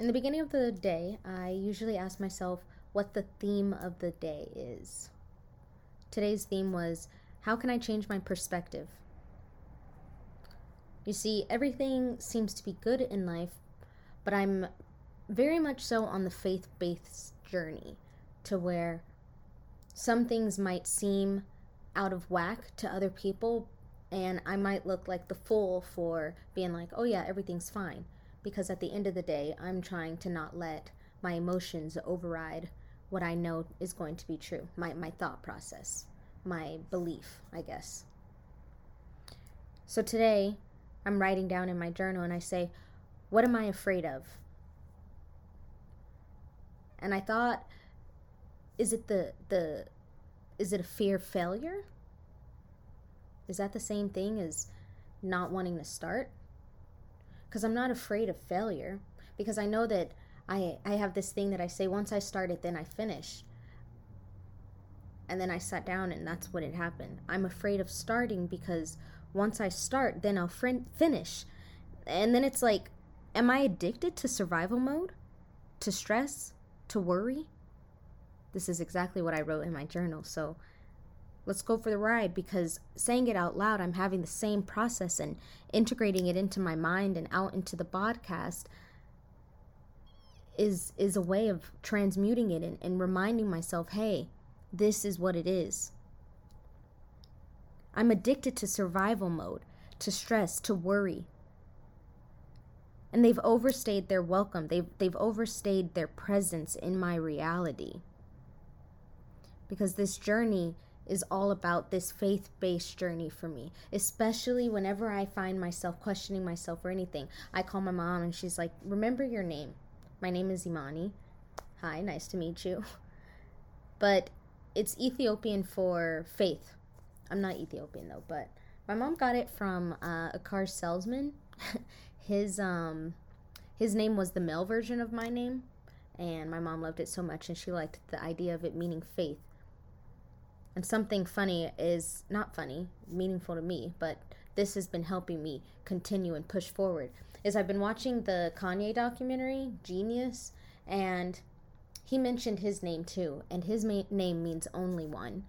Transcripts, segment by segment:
In the beginning of the day, I usually ask myself what the theme of the day is. Today's theme was how can I change my perspective? You see, everything seems to be good in life, but I'm very much so on the faith based journey to where some things might seem out of whack to other people, and I might look like the fool for being like, oh yeah, everything's fine. Because at the end of the day, I'm trying to not let my emotions override what I know is going to be true, my, my thought process, my belief, I guess. So today, I'm writing down in my journal and I say, What am I afraid of? And I thought, is it the the is it a fear of failure? Is that the same thing as not wanting to start? Because I'm not afraid of failure. Because I know that I, I have this thing that I say once I start it, then I finish. And then I sat down, and that's what it happened. I'm afraid of starting because once I start, then I'll fin- finish. And then it's like, am I addicted to survival mode? To stress? To worry? This is exactly what I wrote in my journal. So let's go for the ride because saying it out loud, I'm having the same process and integrating it into my mind and out into the podcast is is a way of transmuting it and, and reminding myself, hey, this is what it is. I'm addicted to survival mode, to stress, to worry. And they've overstayed their welcome. They've they've overstayed their presence in my reality. Because this journey is all about this faith based journey for me, especially whenever I find myself questioning myself or anything. I call my mom and she's like, Remember your name. My name is Imani. Hi, nice to meet you. But it's Ethiopian for faith. I'm not Ethiopian though, but my mom got it from uh, a car salesman. his um his name was the male version of my name, and my mom loved it so much, and she liked the idea of it meaning faith. And something funny is not funny, meaningful to me, but this has been helping me continue and push forward. Is I've been watching the Kanye documentary, Genius, and he mentioned his name too, and his ma- name means only one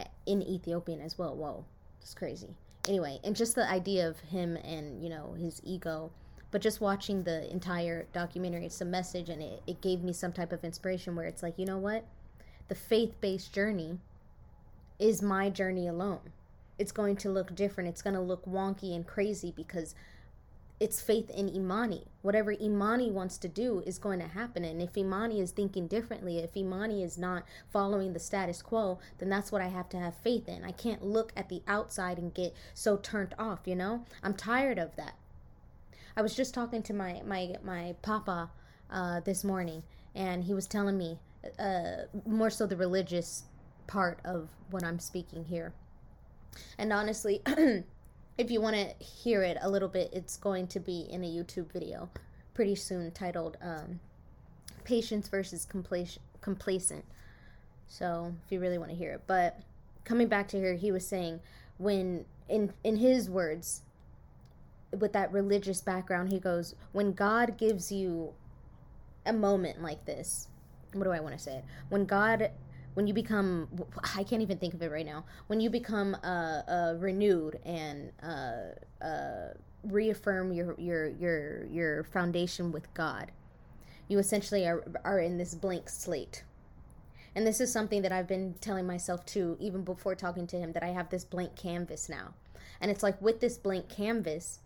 eh, in Ethiopian as well. Whoa, it's crazy. Anyway, and just the idea of him and you know his ego, but just watching the entire documentary, it's a message, and it, it gave me some type of inspiration where it's like, you know what, the faith based journey is my journey alone. It's going to look different. It's going to look wonky and crazy because it's faith in Imani. Whatever Imani wants to do is going to happen. And if Imani is thinking differently, if Imani is not following the status quo, then that's what I have to have faith in. I can't look at the outside and get so turned off, you know? I'm tired of that. I was just talking to my my my papa uh, this morning, and he was telling me uh, more so the religious part of what I'm speaking here. And honestly, if you want to hear it a little bit, it's going to be in a YouTube video pretty soon titled um, Patience versus Complacent. So if you really want to hear it. But coming back to here, he was saying when, in, in his words, with that religious background, he goes, when God gives you a moment like this, what do I want to say? When God when you become i can't even think of it right now. When you become uh, uh, renewed and uh, uh, reaffirm your your your your foundation with god you essentially are, are in this blank slate. And this is something that i've been telling myself too even before talking to him that i have this blank canvas now. And it's like with this blank canvas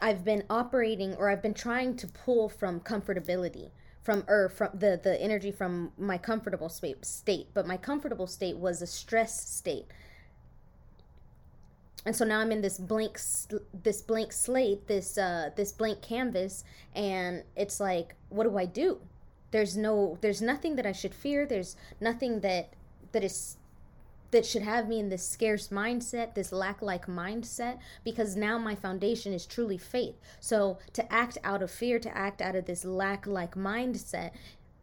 i've been operating or i've been trying to pull from comfortability from or from the the energy from my comfortable state but my comfortable state was a stress state. And so now i'm in this blank this blank slate this uh this blank canvas and it's like what do i do? There's no there's nothing that i should fear. There's nothing that that is that should have me in this scarce mindset, this lack like mindset, because now my foundation is truly faith. So to act out of fear, to act out of this lack like mindset,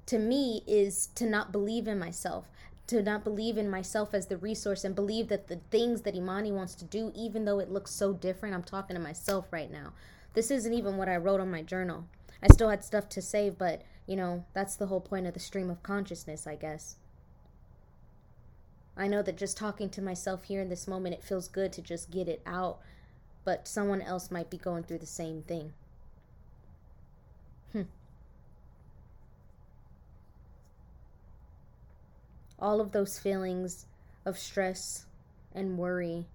to me is to not believe in myself, to not believe in myself as the resource and believe that the things that Imani wants to do, even though it looks so different, I'm talking to myself right now. This isn't even what I wrote on my journal. I still had stuff to save, but you know, that's the whole point of the stream of consciousness, I guess. I know that just talking to myself here in this moment, it feels good to just get it out, but someone else might be going through the same thing. Hmm. All of those feelings of stress and worry,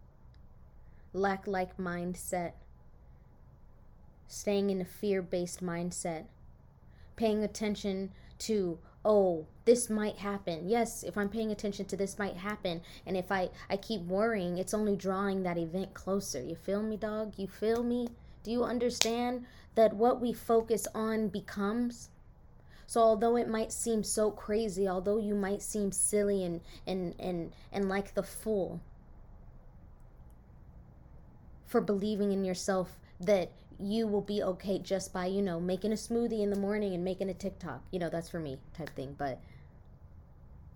lack like mindset, staying in a fear based mindset, paying attention to oh this might happen. Yes if i'm paying attention to this might happen. And if i i keep worrying it's only drawing that event closer. You feel me dog? You feel me? Do you understand that what we focus on becomes? So although it might seem so crazy although you might seem silly and and and and like the fool for believing in yourself that you will be okay just by, you know, making a smoothie in the morning and making a TikTok. You know, that's for me type thing. But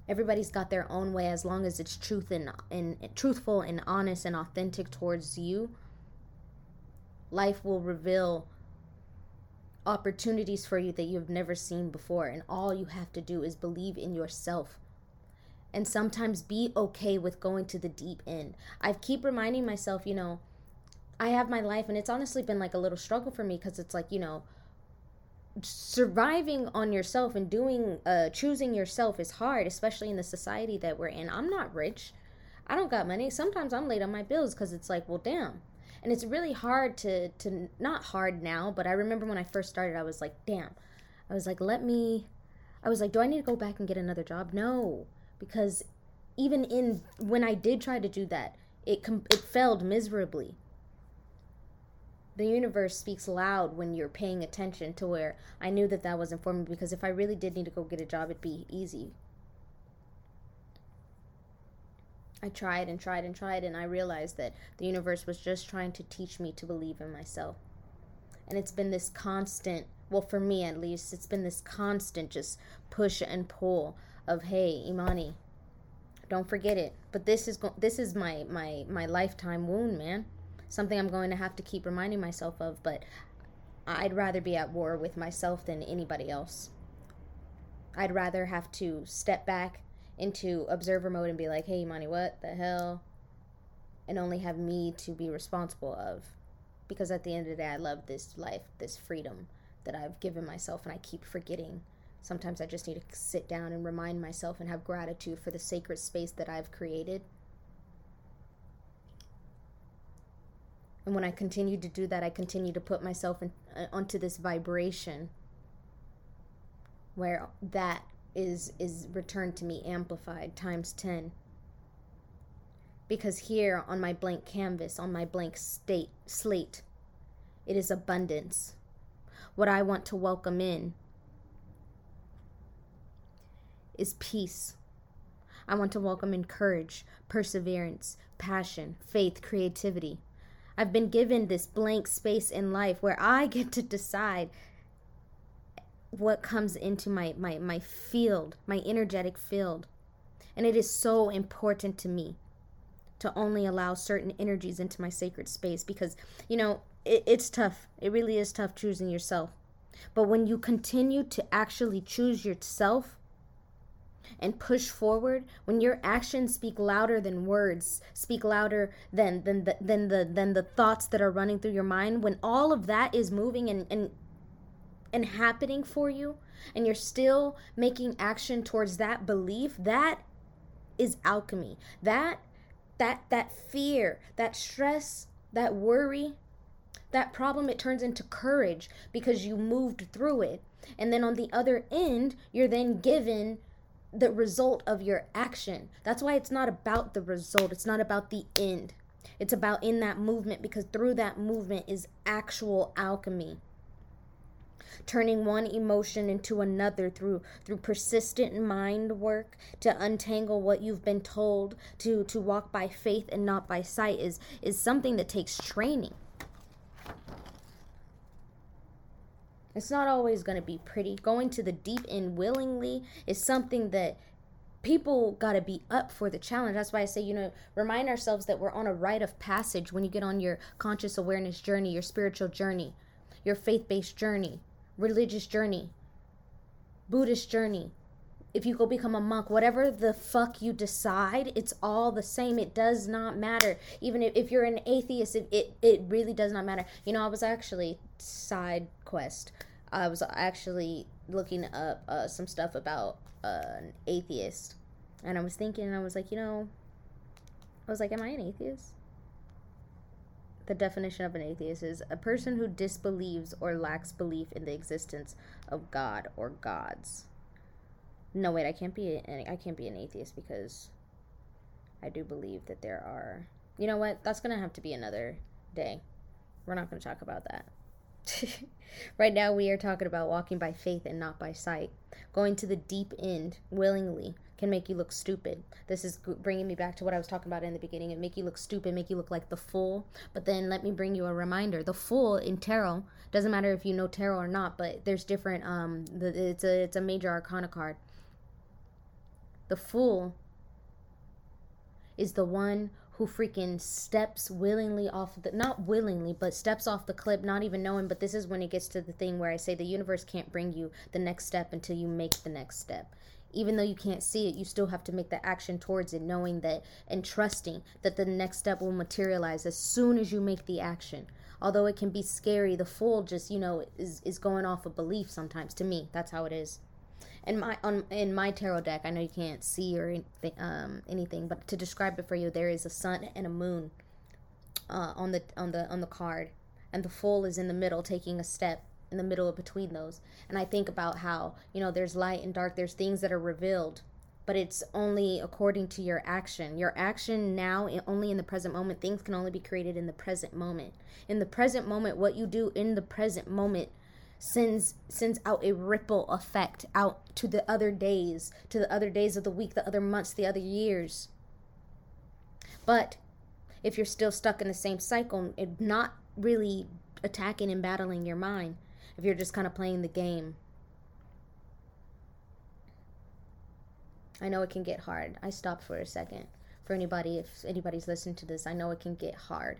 everybody's got their own way as long as it's truth and, and truthful and honest and authentic towards you. Life will reveal opportunities for you that you've never seen before. And all you have to do is believe in yourself and sometimes be okay with going to the deep end. I keep reminding myself, you know, I have my life, and it's honestly been like a little struggle for me because it's like, you know, surviving on yourself and doing, uh, choosing yourself is hard, especially in the society that we're in. I'm not rich. I don't got money. Sometimes I'm late on my bills because it's like, well, damn. And it's really hard to, to, not hard now, but I remember when I first started, I was like, damn. I was like, let me, I was like, do I need to go back and get another job? No. Because even in, when I did try to do that, it, com- it failed miserably the universe speaks loud when you're paying attention to where I knew that that wasn't for me because if I really did need to go get a job, it'd be easy. I tried and tried and tried, and I realized that the universe was just trying to teach me to believe in myself. And it's been this constant, well, for me at least, it's been this constant just push and pull of, hey, Imani, don't forget it. But this is go- this is my my my lifetime wound, man something I'm going to have to keep reminding myself of, but I'd rather be at war with myself than anybody else. I'd rather have to step back into observer mode and be like, hey, money, what the hell? And only have me to be responsible of. Because at the end of the day, I love this life, this freedom that I've given myself, and I keep forgetting. Sometimes I just need to sit down and remind myself and have gratitude for the sacred space that I've created And when I continue to do that, I continue to put myself in, uh, onto this vibration where that is is returned to me amplified times 10 because here on my blank canvas on my blank state slate it is abundance. What i want to welcome in is peace. I want to welcome in courage perseverance passion faith creativity I've been given this blank space in life where I get to decide what comes into my, my, my field, my energetic field. And it is so important to me to only allow certain energies into my sacred space because, you know, it, it's tough. It really is tough choosing yourself. But when you continue to actually choose yourself, and push forward. When your actions speak louder than words speak louder than than the than the than the thoughts that are running through your mind when all of that is moving and and and happening for you and you're still making action towards that belief that is alchemy. That that that fear that stress that worry that problem it turns into courage because you moved through it. And then on the other end you're then given the result of your action. That's why it's not about the result, it's not about the end. It's about in that movement because through that movement is actual alchemy. Turning one emotion into another through through persistent mind work to untangle what you've been told to to walk by faith and not by sight is is something that takes training. It's not always going to be pretty. Going to the deep end willingly is something that people got to be up for the challenge. That's why I say, you know, remind ourselves that we're on a rite of passage when you get on your conscious awareness journey, your spiritual journey, your faith based journey. religious journey, Buddhist journey, if you go become a monk, whatever the fuck you decide, it's all the same. It does not matter. Even if, if you're an atheist, it, it, it really does not matter. You know, I was actually, side quest, I was actually looking up uh, some stuff about uh, an atheist. And I was thinking, I was like, you know, I was like, am I an atheist? The definition of an atheist is a person who disbelieves or lacks belief in the existence of God or gods. No, wait, I can't be an, I can't be an atheist because I do believe that there are. You know what? That's gonna have to be another day. We're not gonna talk about that. right now, we are talking about walking by faith and not by sight. Going to the deep end willingly can make you look stupid. This is bringing me back to what I was talking about in the beginning. It make you look stupid, make you look like the fool. But then let me bring you a reminder. The fool in tarot doesn't matter if you know tarot or not, but there's different. Um, the, it's a it's a major arcana card. The fool is the one who freaking steps willingly off the not willingly but steps off the clip not even knowing but this is when it gets to the thing where i say the universe can't bring you the next step until you make the next step. Even though you can't see it you still have to make the action towards it knowing that and trusting that the next step will materialize as soon as you make the action. Although it can be scary the fool just you know is is going off of belief sometimes to me that's how it is in my on in my tarot deck, I know you can't see or anything, um, anything, but to describe it for you, there is a sun and a moon uh, on the on the on the card, and the fool is in the middle, taking a step in the middle between those. And I think about how you know there's light and dark, there's things that are revealed, but it's only according to your action. Your action now, only in the present moment. Things can only be created in the present moment. In the present moment, what you do in the present moment sends sends out a ripple effect out to the other days, to the other days of the week, the other months, the other years. But if you're still stuck in the same cycle, and not really attacking and battling your mind, if you're just kind of playing the game. I know it can get hard. I stop for a second. For anybody, if anybody's listening to this, I know it can get hard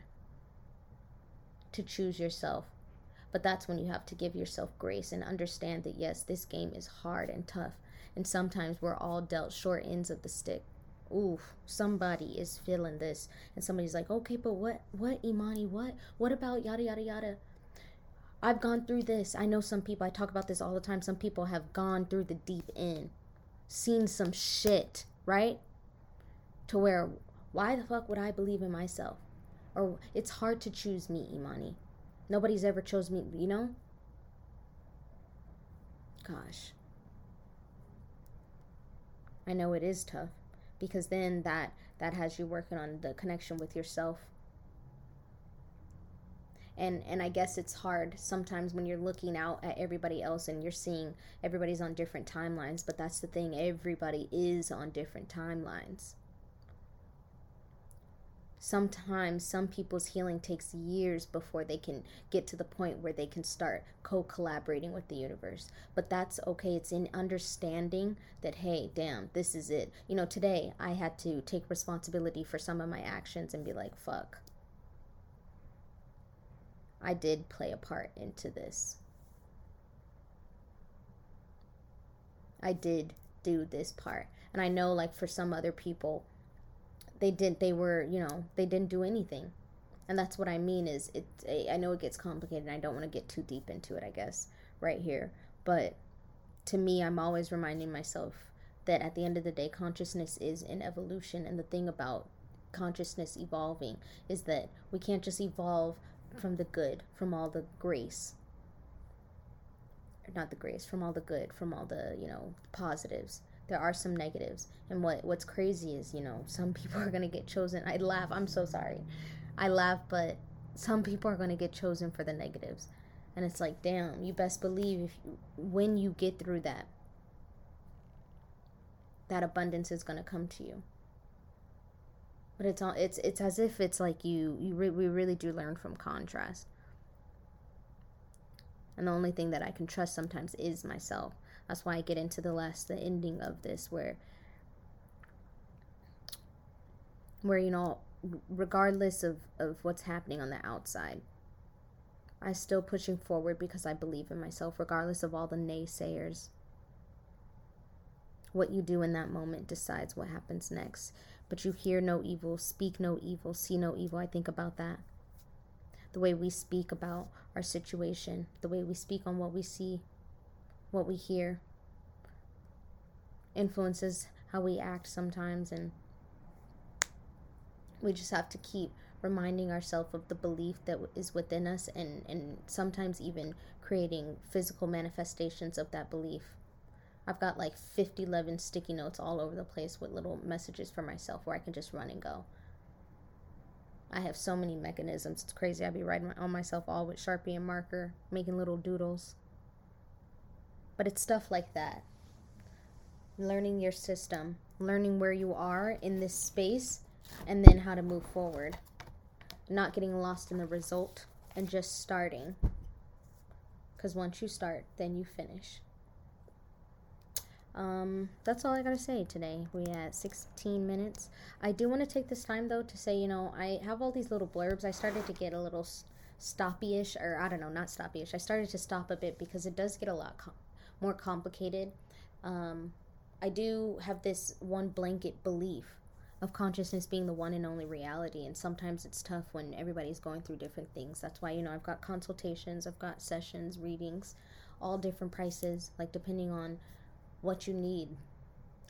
to choose yourself but that's when you have to give yourself grace and understand that, yes, this game is hard and tough. And sometimes we're all dealt short ends of the stick. Ooh, somebody is feeling this. And somebody's like, okay, but what, what, Imani, what? What about yada, yada, yada? I've gone through this. I know some people, I talk about this all the time. Some people have gone through the deep end, seen some shit, right? To where, why the fuck would I believe in myself? Or it's hard to choose me, Imani. Nobody's ever chose me, you know? Gosh. I know it is tough because then that that has you working on the connection with yourself. And and I guess it's hard sometimes when you're looking out at everybody else and you're seeing everybody's on different timelines, but that's the thing, everybody is on different timelines sometimes some people's healing takes years before they can get to the point where they can start co-collaborating with the universe. But that's okay. It's in understanding that hey damn this is it. You know today i had to take responsibility for some of my actions and be like fuck. I did play a part into this. I did do this part. And i know like for some other people they didn't they were you know they didn't do anything. And that's what i mean is it i know it gets complicated and i don't want to get too deep into it i guess right here. But to me i'm always reminding myself that at the end of the day consciousness is an evolution. And the thing about consciousness evolving is that we can't just evolve from the good from all the grace. Not the grace from all the good from all the you know positives there are some negatives. And what what's crazy is you know some people are to get chosen. I laugh. I'm so sorry. I laugh but some people are to get chosen for the negatives. And it's like damn you best believe if you, when you get through that that abundance is to come to you. But it's all it's it's as if it's like you you re- we really do learn from contrast. And the only thing that i can trust sometimes is myself that's why I get into the last, the ending of this, where, where you know, regardless of of what's happening on the outside, I'm still pushing forward because I believe in myself, regardless of all the naysayers. What you do in that moment decides what happens next. But you hear no evil, speak no evil, see no evil. I think about that. The way we speak about our situation, the way we speak on what we see, what we hear, influences how we act sometimes. And we just have to keep reminding ourselves of the belief that is within us and, and sometimes even creating physical manifestations of that belief. I've got like 50, 11 sticky notes all over the place with little messages for myself where I can just run and go. I have so many mechanisms. It's crazy. I'd be writing on myself all with Sharpie and marker, making little doodles. But it's stuff like that. Learning your system, learning where you are in this space, and then how to move forward not getting lost in the result and just starting. Because once you start, then you finish. Um, that's all I gotta say today. We at 16 minutes. I do want to take this time though to say, you know, I have all these little blurbs. I started to get a little stoppy-ish, or I don't know, not stoppy-ish. I started to stop a bit because it does get a lot more complicated. Um, I do have this one blanket belief of consciousness being the one and only reality. And sometimes it's tough when everybody's going through different things. That's why, you know, I've got consultations, I've got sessions, readings, all different prices, like depending on what you need.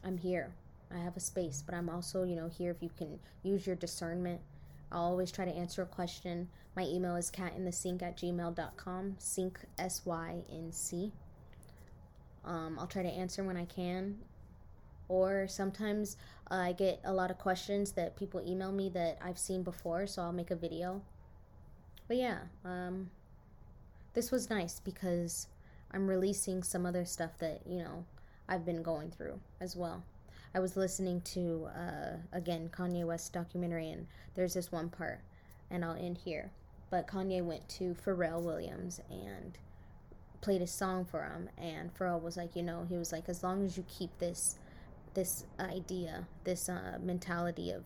I'm here. I have a space, but I'm also, you know, here if you can use your discernment. I'll always try to answer a question. My email is catinthesync at gmail.com, sync, S Y N C. Um, I'll try to answer when I can or sometimes I get a lot of questions that people email me that I've seen before, so I'll make a video. But yeah, um, this was nice because I'm releasing some other stuff that, you know, I've been going through as well. I was listening to, uh, again, Kanye West documentary, and there's this one part, and I'll end here. But Kanye went to Pharrell Williams and played a song for him, and Pharrell was like, you know, he was like, as long as you keep this this idea, this uh, mentality of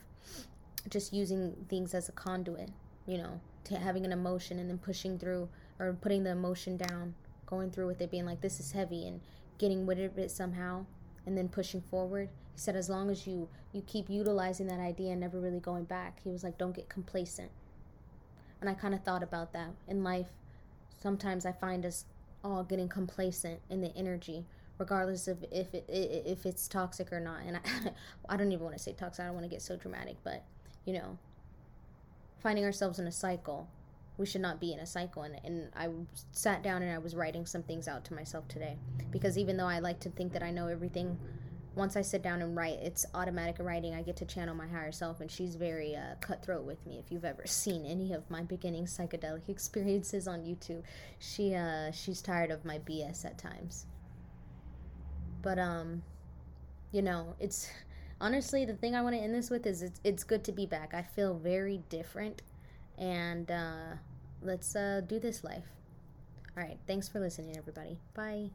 just using things as a conduit, you know, to having an emotion and then pushing through or putting the emotion down, going through with it, being like, this is heavy and getting rid of it somehow and then pushing forward. He said, as long as you, you keep utilizing that idea and never really going back, he was like, don't get complacent. And I kind of thought about that in life. Sometimes I find us all getting complacent in the energy regardless of if it if it's toxic or not. And I, I don't even want to say toxic. I don't want to get so dramatic, but you know, finding ourselves in a cycle, we should not be in a cycle. And and I sat down and I was writing some things out to myself today because even though I like to think that I know everything. Once I sit down and write, it's automatic writing. I get to channel my higher self, and she's very uh, cutthroat with me. If you've ever seen any of my beginning psychedelic experiences on YouTube, she uh, she's tired of my BS at times. But um, you know, it's honestly the thing I want to end this with is it's it's good to be back. I feel very different, and uh, let's uh, do this life. All right, thanks for listening, everybody. Bye.